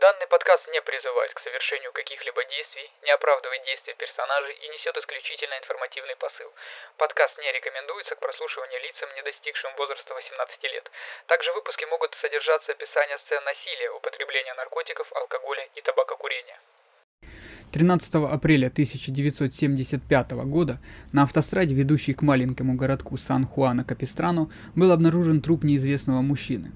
Данный подкаст не призывает к совершению каких-либо действий, не оправдывает действия персонажей и несет исключительно информативный посыл. Подкаст не рекомендуется к прослушиванию лицам, не достигшим возраста 18 лет. Также в выпуске могут содержаться описания сцен насилия, употребления наркотиков, алкоголя и табакокурения. 13 апреля 1975 года на автостраде, ведущей к маленькому городку Сан-Хуана-Капистрано, был обнаружен труп неизвестного мужчины.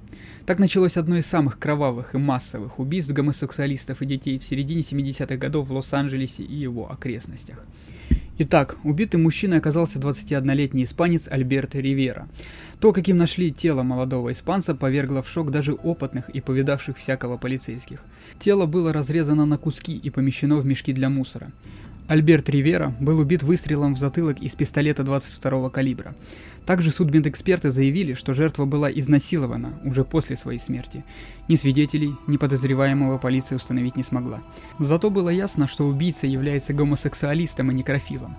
Так началось одно из самых кровавых и массовых убийств гомосексуалистов и детей в середине 70-х годов в Лос-Анджелесе и его окрестностях. Итак, убитый мужчиной оказался 21-летний испанец Альберто Ривера. То, каким нашли тело молодого испанца, повергло в шок даже опытных и повидавших всякого полицейских. Тело было разрезано на куски и помещено в мешки для мусора. Альберт Ривера был убит выстрелом в затылок из пистолета 22 калибра. Также судмедэксперты заявили, что жертва была изнасилована уже после своей смерти. Ни свидетелей, ни подозреваемого полиция установить не смогла. Зато было ясно, что убийца является гомосексуалистом и некрофилом.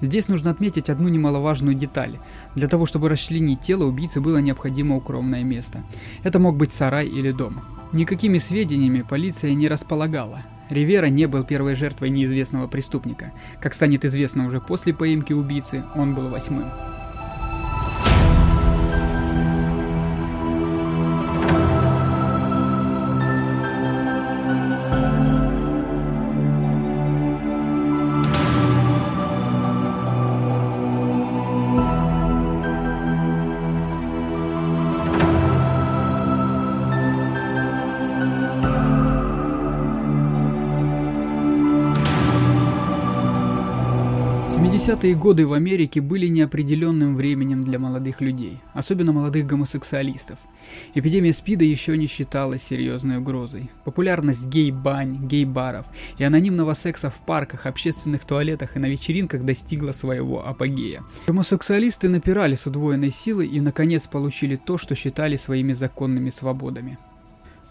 Здесь нужно отметить одну немаловажную деталь. Для того, чтобы расчленить тело убийцы, было необходимо укромное место. Это мог быть сарай или дом. Никакими сведениями полиция не располагала. Ривера не был первой жертвой неизвестного преступника. Как станет известно уже после поимки убийцы, он был восьмым. 70-е годы в Америке были неопределенным временем для молодых людей, особенно молодых гомосексуалистов. Эпидемия СПИДа еще не считалась серьезной угрозой. Популярность гей-бань, гей-баров и анонимного секса в парках, общественных туалетах и на вечеринках достигла своего апогея. Гомосексуалисты напирали с удвоенной силой и наконец получили то, что считали своими законными свободами.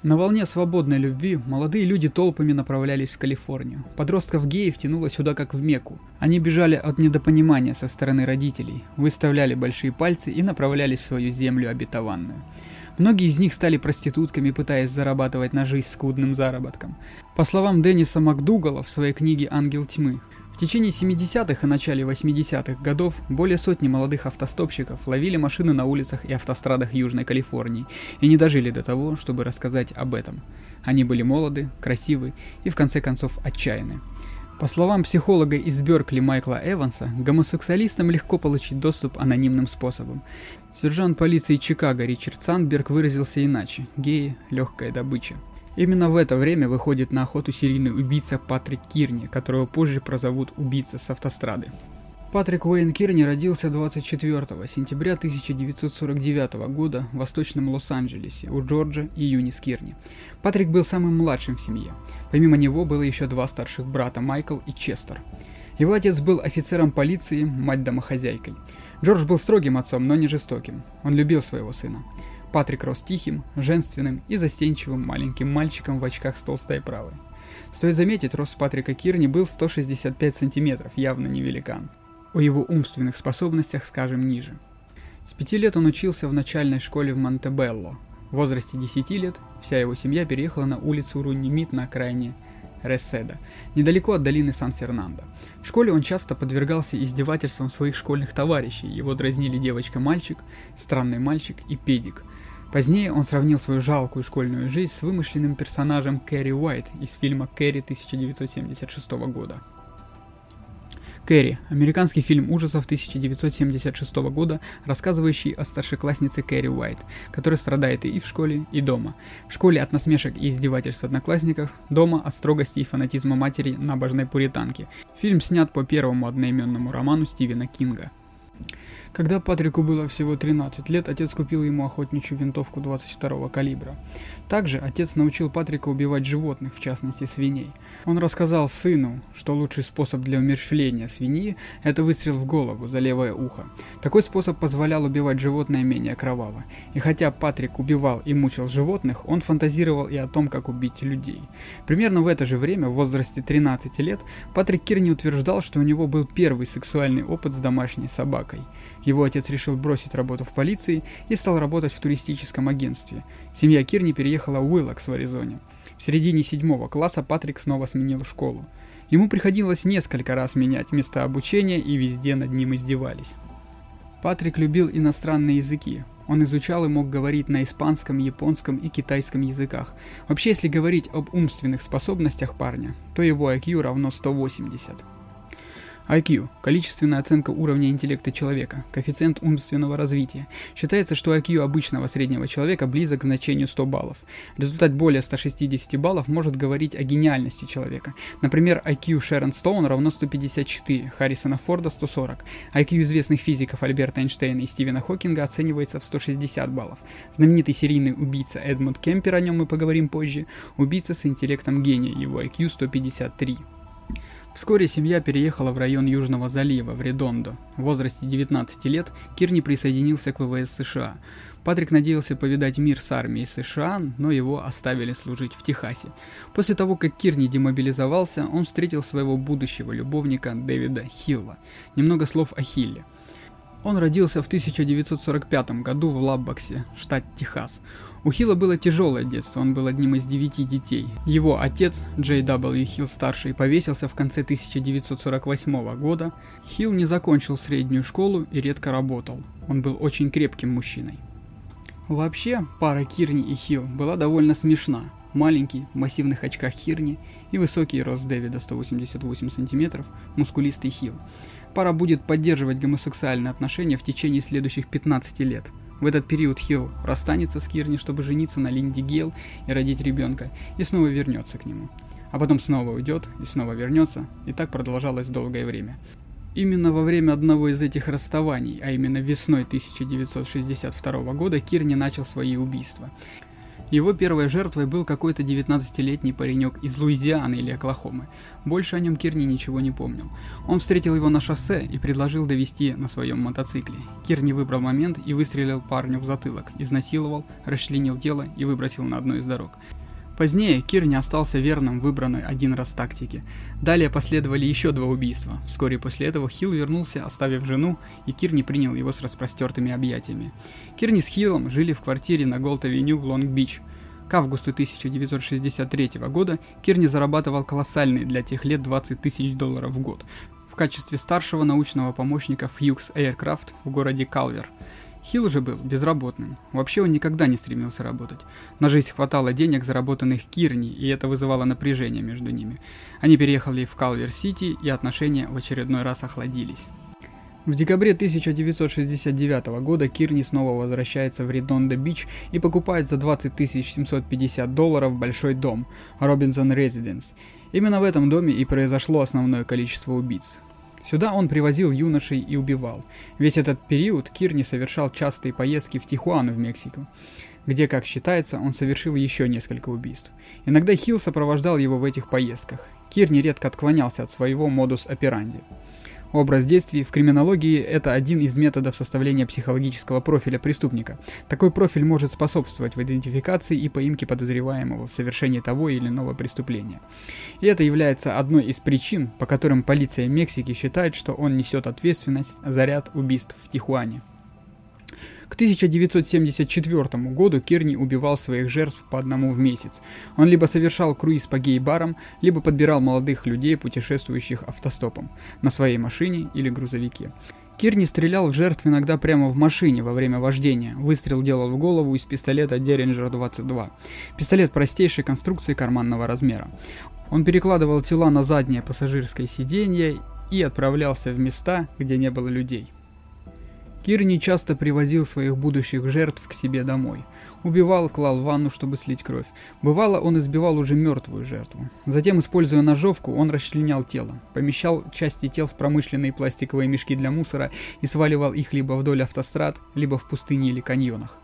На волне свободной любви молодые люди толпами направлялись в Калифорнию. Подростков геев тянуло сюда как в Мекку. Они бежали от недопонимания со стороны родителей, выставляли большие пальцы и направлялись в свою землю обетованную. Многие из них стали проститутками, пытаясь зарабатывать на жизнь скудным заработком. По словам Денниса Макдугала в своей книге «Ангел тьмы», в течение 70-х и начале 80-х годов более сотни молодых автостопщиков ловили машины на улицах и автострадах Южной Калифорнии и не дожили до того, чтобы рассказать об этом. Они были молоды, красивы и в конце концов отчаянны. По словам психолога из Беркли Майкла Эванса, гомосексуалистам легко получить доступ анонимным способом. Сержант полиции Чикаго Ричард Сандберг выразился иначе – геи – легкая добыча. Именно в это время выходит на охоту серийный убийца Патрик Кирни, которого позже прозовут убийца с автострады. Патрик Уэйн Кирни родился 24 сентября 1949 года в восточном Лос-Анджелесе у Джорджа и Юнис Кирни. Патрик был самым младшим в семье. Помимо него было еще два старших брата Майкл и Честер. Его отец был офицером полиции, мать домохозяйкой. Джордж был строгим отцом, но не жестоким. Он любил своего сына. Патрик рос тихим, женственным и застенчивым маленьким мальчиком в очках с толстой правой. Стоит заметить, рост Патрика Кирни был 165 сантиметров, явно не великан. О его умственных способностях скажем ниже. С пяти лет он учился в начальной школе в Монтебелло. В возрасте 10 лет вся его семья переехала на улицу Рунимит на окраине Реседа, недалеко от долины Сан-Фернандо. В школе он часто подвергался издевательствам своих школьных товарищей, его дразнили девочка-мальчик, странный мальчик и педик – Позднее он сравнил свою жалкую школьную жизнь с вымышленным персонажем Кэрри Уайт из фильма «Кэрри» 1976 года. «Кэрри» – американский фильм ужасов 1976 года, рассказывающий о старшекласснице Кэрри Уайт, которая страдает и в школе, и дома. В школе от насмешек и издевательств одноклассников, дома от строгости и фанатизма матери набожной пуританки. Фильм снят по первому одноименному роману Стивена Кинга – когда Патрику было всего 13 лет, отец купил ему охотничью винтовку 22 калибра. Также отец научил Патрика убивать животных, в частности свиней. Он рассказал сыну, что лучший способ для умерщвления свиньи – это выстрел в голову за левое ухо. Такой способ позволял убивать животное менее кроваво. И хотя Патрик убивал и мучил животных, он фантазировал и о том, как убить людей. Примерно в это же время, в возрасте 13 лет, Патрик Кирни утверждал, что у него был первый сексуальный опыт с домашней собакой. Его отец решил бросить работу в полиции и стал работать в туристическом агентстве. Семья Кирни переехала в Уиллокс в Аризоне. В середине седьмого класса Патрик снова сменил школу. Ему приходилось несколько раз менять места обучения и везде над ним издевались. Патрик любил иностранные языки. Он изучал и мог говорить на испанском, японском и китайском языках. Вообще, если говорить об умственных способностях парня, то его IQ равно 180. IQ – количественная оценка уровня интеллекта человека, коэффициент умственного развития. Считается, что IQ обычного среднего человека близок к значению 100 баллов. Результат более 160 баллов может говорить о гениальности человека. Например, IQ Шерон Стоун равно 154, Харрисона Форда 140. IQ известных физиков Альберта Эйнштейна и Стивена Хокинга оценивается в 160 баллов. Знаменитый серийный убийца Эдмунд Кемпер, о нем мы поговорим позже, убийца с интеллектом гения, его IQ 153. Вскоре семья переехала в район Южного залива, в Редондо. В возрасте 19 лет Кирни присоединился к ВВС США. Патрик надеялся повидать мир с армией США, но его оставили служить в Техасе. После того, как Кирни демобилизовался, он встретил своего будущего любовника Дэвида Хилла. Немного слов о Хилле. Он родился в 1945 году в Лаббоксе, штат Техас. У Хилла было тяжелое детство, он был одним из девяти детей. Его отец, Джей W. Хилл-старший, повесился в конце 1948 года. Хилл не закончил среднюю школу и редко работал. Он был очень крепким мужчиной. Вообще, пара Кирни и Хилл была довольно смешна. Маленький, в массивных очках Кирни и высокий рост Дэвида 188 сантиметров, мускулистый Хилл. Пара будет поддерживать гомосексуальные отношения в течение следующих 15 лет – в этот период Хилл расстанется с Кирни, чтобы жениться на Линди Гейл и родить ребенка, и снова вернется к нему. А потом снова уйдет и снова вернется, и так продолжалось долгое время. Именно во время одного из этих расставаний, а именно весной 1962 года, Кирни начал свои убийства. Его первой жертвой был какой-то 19-летний паренек из Луизианы или Оклахомы. Больше о нем Кирни ничего не помнил. Он встретил его на шоссе и предложил довести на своем мотоцикле. Кирни выбрал момент и выстрелил парню в затылок, изнасиловал, расчленил тело и выбросил на одну из дорог. Позднее Кир не остался верным выбранной один раз тактике. Далее последовали еще два убийства. Вскоре после этого Хилл вернулся, оставив жену, и Кир не принял его с распростертыми объятиями. Кирни с Хиллом жили в квартире на Голд-авеню в Лонг-Бич. К августу 1963 года Кирни зарабатывал колоссальные для тех лет 20 тысяч долларов в год в качестве старшего научного помощника Hughes Aircraft в городе Калвер – Хилл же был безработным. Вообще он никогда не стремился работать. На жизнь хватало денег, заработанных Кирни, и это вызывало напряжение между ними. Они переехали в Калвер-Сити, и отношения в очередной раз охладились. В декабре 1969 года Кирни снова возвращается в Редондо-Бич и покупает за 20 750 долларов большой дом – Робинсон Резиденс. Именно в этом доме и произошло основное количество убийц. Сюда он привозил юношей и убивал. Весь этот период Кирни совершал частые поездки в Тихуану в Мексику, где, как считается, он совершил еще несколько убийств. Иногда Хилл сопровождал его в этих поездках. Кирни редко отклонялся от своего модус операнди. Образ действий в криминологии – это один из методов составления психологического профиля преступника. Такой профиль может способствовать в идентификации и поимке подозреваемого в совершении того или иного преступления. И это является одной из причин, по которым полиция Мексики считает, что он несет ответственность за ряд убийств в Тихуане. К 1974 году Керни убивал своих жертв по одному в месяц. Он либо совершал круиз по гей-барам, либо подбирал молодых людей, путешествующих автостопом, на своей машине или грузовике. Кирни стрелял в жертв иногда прямо в машине во время вождения. Выстрел делал в голову из пистолета Derringer 22. Пистолет простейшей конструкции карманного размера. Он перекладывал тела на заднее пассажирское сиденье и отправлялся в места, где не было людей. Кирни часто привозил своих будущих жертв к себе домой. Убивал, клал в ванну, чтобы слить кровь. Бывало, он избивал уже мертвую жертву. Затем, используя ножовку, он расчленял тело, помещал части тел в промышленные пластиковые мешки для мусора и сваливал их либо вдоль автострад, либо в пустыне или каньонах.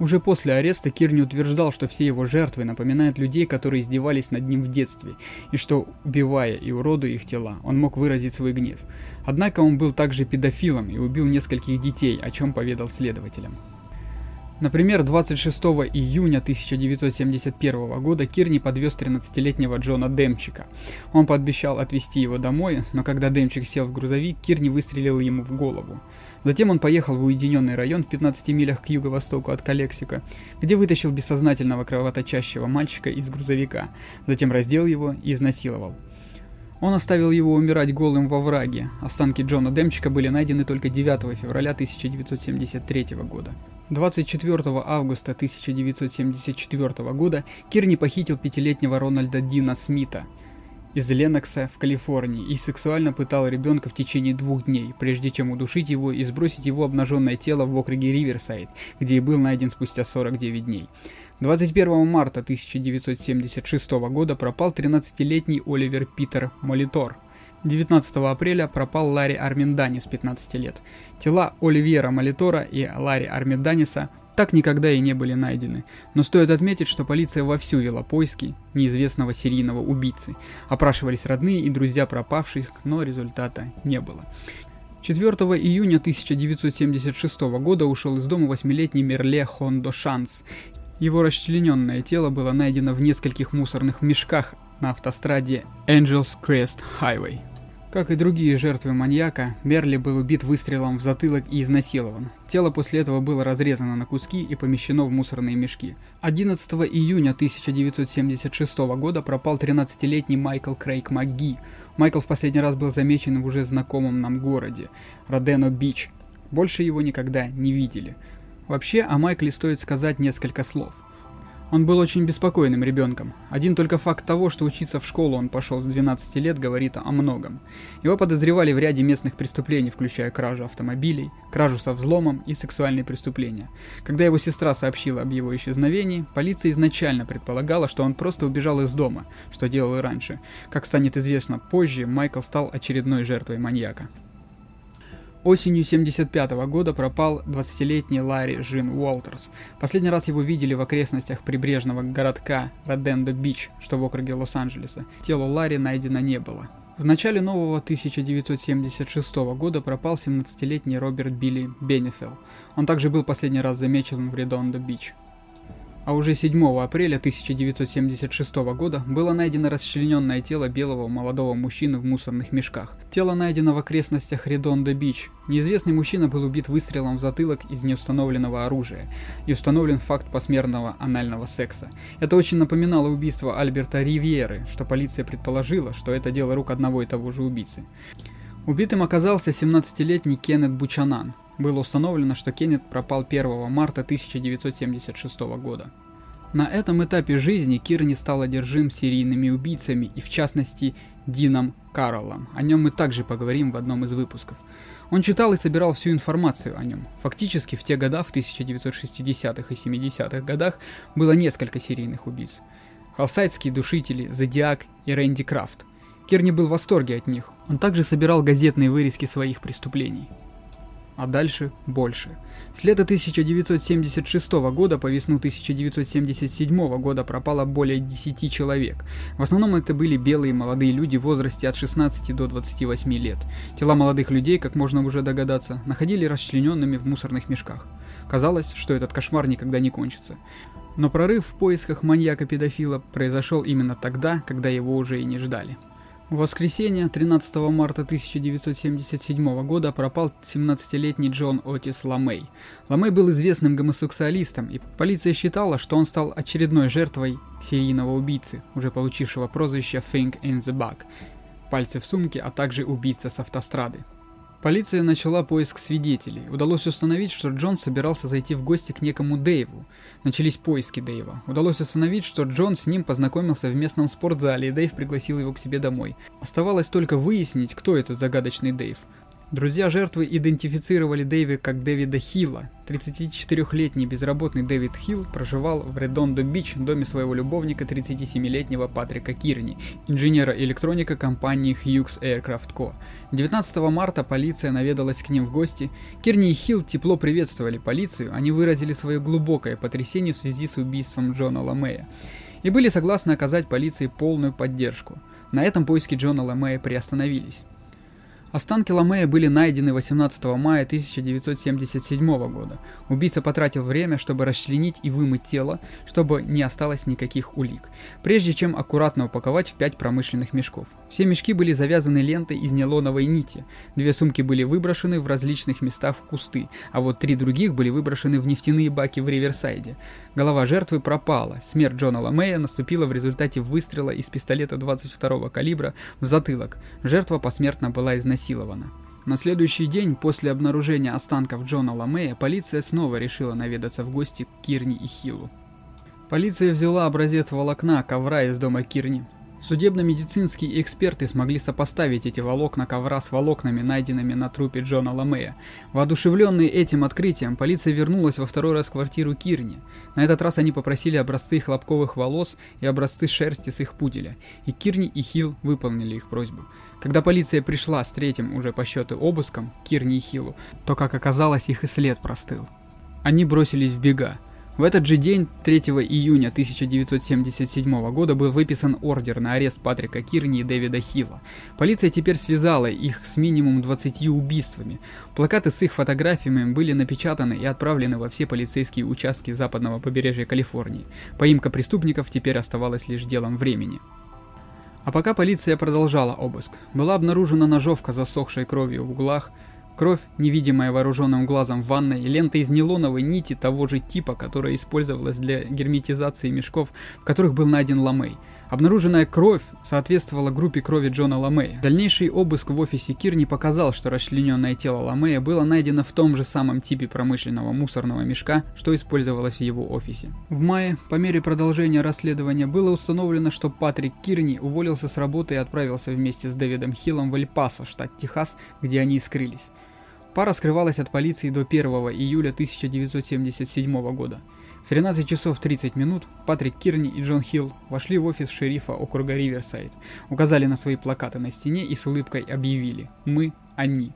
Уже после ареста Кирни утверждал, что все его жертвы напоминают людей, которые издевались над ним в детстве, и что, убивая и уродуя их тела, он мог выразить свой гнев. Однако он был также педофилом и убил нескольких детей, о чем поведал следователям. Например, 26 июня 1971 года Кирни подвез 13-летнего Джона Демчика. Он пообещал отвезти его домой, но когда Демчик сел в грузовик, Кирни выстрелил ему в голову. Затем он поехал в уединенный район в 15 милях к юго-востоку от Калексика, где вытащил бессознательного кровоточащего мальчика из грузовика, затем раздел его и изнасиловал. Он оставил его умирать голым во враге. Останки Джона Демчика были найдены только 9 февраля 1973 года. 24 августа 1974 года Кирни похитил пятилетнего Рональда Дина Смита из Ленокса в Калифорнии и сексуально пытал ребенка в течение двух дней, прежде чем удушить его и сбросить его обнаженное тело в округе Риверсайд, где и был найден спустя 49 дней. 21 марта 1976 года пропал 13-летний Оливер Питер Молитор – 19 апреля пропал Ларри Арминданис, 15 лет. Тела Оливьера Молитора и Ларри Арминданиса так никогда и не были найдены. Но стоит отметить, что полиция вовсю вела поиски неизвестного серийного убийцы. Опрашивались родные и друзья пропавших, но результата не было. 4 июня 1976 года ушел из дома восьмилетний Мерле Хондо Шанс. Его расчлененное тело было найдено в нескольких мусорных мешках на автостраде Angels Crest Highway. Как и другие жертвы маньяка, Берли был убит выстрелом в затылок и изнасилован. Тело после этого было разрезано на куски и помещено в мусорные мешки. 11 июня 1976 года пропал 13-летний Майкл Крейг МакГи. Майкл в последний раз был замечен в уже знакомом нам городе, Родено-Бич. Больше его никогда не видели. Вообще, о Майкле стоит сказать несколько слов – он был очень беспокойным ребенком. Один только факт того, что учиться в школу он пошел с 12 лет, говорит о многом. Его подозревали в ряде местных преступлений, включая кражу автомобилей, кражу со взломом и сексуальные преступления. Когда его сестра сообщила об его исчезновении, полиция изначально предполагала, что он просто убежал из дома, что делал и раньше. Как станет известно позже, Майкл стал очередной жертвой маньяка. Осенью 75 года пропал 20-летний Ларри Жин Уолтерс. Последний раз его видели в окрестностях прибрежного городка Родендо-Бич, что в округе Лос-Анджелеса. Тело Ларри найдено не было. В начале нового 1976 года пропал 17-летний Роберт Билли Бенефилл. Он также был последний раз замечен в Редондо-Бич. А уже 7 апреля 1976 года было найдено расчлененное тело белого молодого мужчины в мусорных мешках. Тело найдено в окрестностях Редонда-Бич. Неизвестный мужчина был убит выстрелом в затылок из неустановленного оружия и установлен факт посмертного анального секса. Это очень напоминало убийство Альберта Ривьеры, что полиция предположила, что это дело рук одного и того же убийцы. Убитым оказался 17-летний Кеннет Бучанан. Было установлено, что Кеннет пропал 1 марта 1976 года. На этом этапе жизни Кирни стал одержим серийными убийцами и в частности Дином Каролом. О нем мы также поговорим в одном из выпусков. Он читал и собирал всю информацию о нем. Фактически в те годы, в 1960-х и 70-х годах, было несколько серийных убийц. Халсайдские душители, Зодиак и Рэнди Крафт. Кирни был в восторге от них. Он также собирал газетные вырезки своих преступлений а дальше больше. С лета 1976 года по весну 1977 года пропало более 10 человек. В основном это были белые молодые люди в возрасте от 16 до 28 лет. Тела молодых людей, как можно уже догадаться, находили расчлененными в мусорных мешках. Казалось, что этот кошмар никогда не кончится. Но прорыв в поисках маньяка-педофила произошел именно тогда, когда его уже и не ждали. В воскресенье 13 марта 1977 года пропал 17-летний Джон Отис Ламей. Ламей был известным гомосексуалистом, и полиция считала, что он стал очередной жертвой серийного убийцы, уже получившего прозвище Think in the Bag, пальцы в сумке, а также убийца с автострады. Полиция начала поиск свидетелей. Удалось установить, что Джон собирался зайти в гости к некому Дэйву. Начались поиски Дэйва. Удалось установить, что Джон с ним познакомился в местном спортзале, и Дэйв пригласил его к себе домой. Оставалось только выяснить, кто этот загадочный Дэйв. Друзья жертвы идентифицировали Дэви как Дэвида Хилла. 34-летний безработный Дэвид Хилл проживал в Редондо-Бич, доме своего любовника 37-летнего Патрика Кирни, инженера-электроника компании Hughes Aircraft Co. 19 марта полиция наведалась к ним в гости. Кирни и Хилл тепло приветствовали полицию, они выразили свое глубокое потрясение в связи с убийством Джона Ламея и были согласны оказать полиции полную поддержку. На этом поиски Джона Ламея приостановились. Останки Ламея были найдены 18 мая 1977 года. Убийца потратил время, чтобы расчленить и вымыть тело, чтобы не осталось никаких улик, прежде чем аккуратно упаковать в пять промышленных мешков. Все мешки были завязаны лентой из нейлоновой нити, две сумки были выброшены в различных местах в кусты, а вот три других были выброшены в нефтяные баки в Риверсайде. Голова жертвы пропала, смерть Джона Ламея наступила в результате выстрела из пистолета 22 калибра в затылок. Жертва посмертно была изнасилована изнасилована. На следующий день после обнаружения останков Джона Ламея полиция снова решила наведаться в гости к Кирни и Хиллу. Полиция взяла образец волокна ковра из дома Кирни. Судебно-медицинские эксперты смогли сопоставить эти волокна ковра с волокнами, найденными на трупе Джона Ламея. Воодушевленные этим открытием, полиция вернулась во второй раз в квартиру Кирни. На этот раз они попросили образцы хлопковых волос и образцы шерсти с их пуделя, и Кирни и Хилл выполнили их просьбу. Когда полиция пришла с третьим уже по счету обыском, Кирни и Хиллу, то, как оказалось, их и след простыл. Они бросились в бега. В этот же день, 3 июня 1977 года, был выписан ордер на арест Патрика Кирни и Дэвида Хилла. Полиция теперь связала их с минимум 20 убийствами. Плакаты с их фотографиями были напечатаны и отправлены во все полицейские участки западного побережья Калифорнии. Поимка преступников теперь оставалась лишь делом времени. А пока полиция продолжала обыск, была обнаружена ножовка, засохшей кровью в углах, кровь, невидимая вооруженным глазом в ванной, лента из нейлоновой нити того же типа, которая использовалась для герметизации мешков, в которых был найден ламей – Обнаруженная кровь соответствовала группе крови Джона Ламея. Дальнейший обыск в офисе Кирни показал, что расчлененное тело Ламея было найдено в том же самом типе промышленного мусорного мешка, что использовалось в его офисе. В мае, по мере продолжения расследования, было установлено, что Патрик Кирни уволился с работы и отправился вместе с Дэвидом Хиллом в Эль-Пасо, штат Техас, где они и скрылись. Пара скрывалась от полиции до 1 июля 1977 года. В 13 часов 30 минут Патрик Кирни и Джон Хилл вошли в офис шерифа округа Риверсайд, указали на свои плакаты на стене и с улыбкой объявили «Мы – они».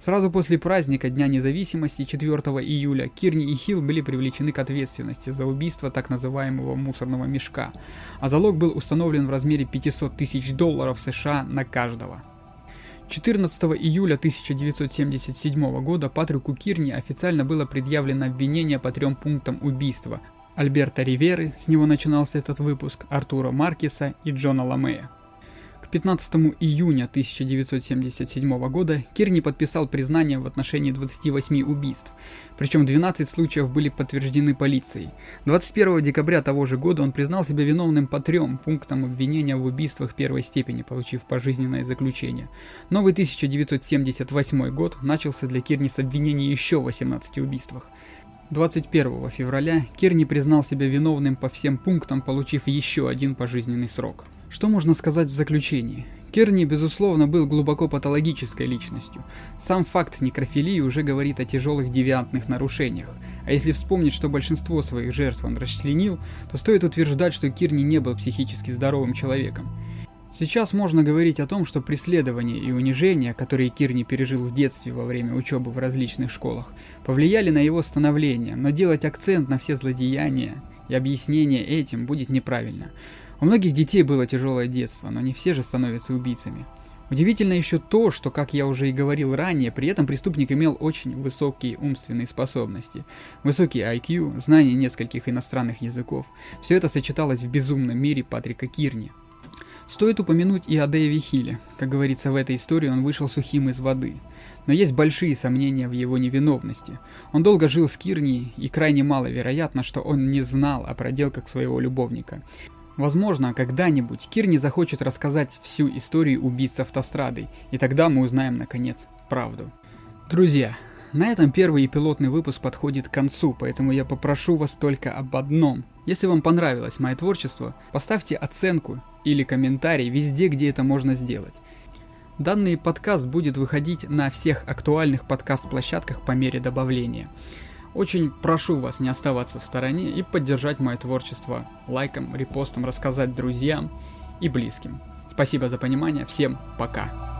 Сразу после праздника Дня независимости 4 июля Кирни и Хилл были привлечены к ответственности за убийство так называемого мусорного мешка, а залог был установлен в размере 500 тысяч долларов США на каждого. 14 июля 1977 года Патрику Кирни официально было предъявлено обвинение по трем пунктам убийства Альберта Риверы, с него начинался этот выпуск, Артура Маркеса и Джона Ламея. 15 июня 1977 года Кирни подписал признание в отношении 28 убийств, причем 12 случаев были подтверждены полицией. 21 декабря того же года он признал себя виновным по трем пунктам обвинения в убийствах первой степени, получив пожизненное заключение. Новый 1978 год начался для Кирни с обвинений еще в 18 убийствах. 21 февраля Кирни признал себя виновным по всем пунктам, получив еще один пожизненный срок. Что можно сказать в заключении? Керни, безусловно, был глубоко патологической личностью. Сам факт некрофилии уже говорит о тяжелых девиантных нарушениях. А если вспомнить, что большинство своих жертв он расчленил, то стоит утверждать, что Кирни не был психически здоровым человеком. Сейчас можно говорить о том, что преследования и унижения, которые Кирни пережил в детстве во время учебы в различных школах, повлияли на его становление, но делать акцент на все злодеяния и объяснение этим будет неправильно. У многих детей было тяжелое детство, но не все же становятся убийцами. Удивительно еще то, что, как я уже и говорил ранее, при этом преступник имел очень высокие умственные способности. Высокий IQ, знание нескольких иностранных языков. Все это сочеталось в безумном мире Патрика Кирни. Стоит упомянуть и о Дэйве Хилле. Как говорится в этой истории, он вышел сухим из воды. Но есть большие сомнения в его невиновности. Он долго жил с Кирни, и крайне маловероятно, что он не знал о проделках своего любовника. Возможно, когда-нибудь Кир не захочет рассказать всю историю убийц с автострадой, и тогда мы узнаем, наконец, правду. Друзья, на этом первый и пилотный выпуск подходит к концу, поэтому я попрошу вас только об одном. Если вам понравилось мое творчество, поставьте оценку или комментарий везде, где это можно сделать. Данный подкаст будет выходить на всех актуальных подкаст-площадках по мере добавления. Очень прошу вас не оставаться в стороне и поддержать мое творчество лайком, репостом, рассказать друзьям и близким. Спасибо за понимание, всем пока.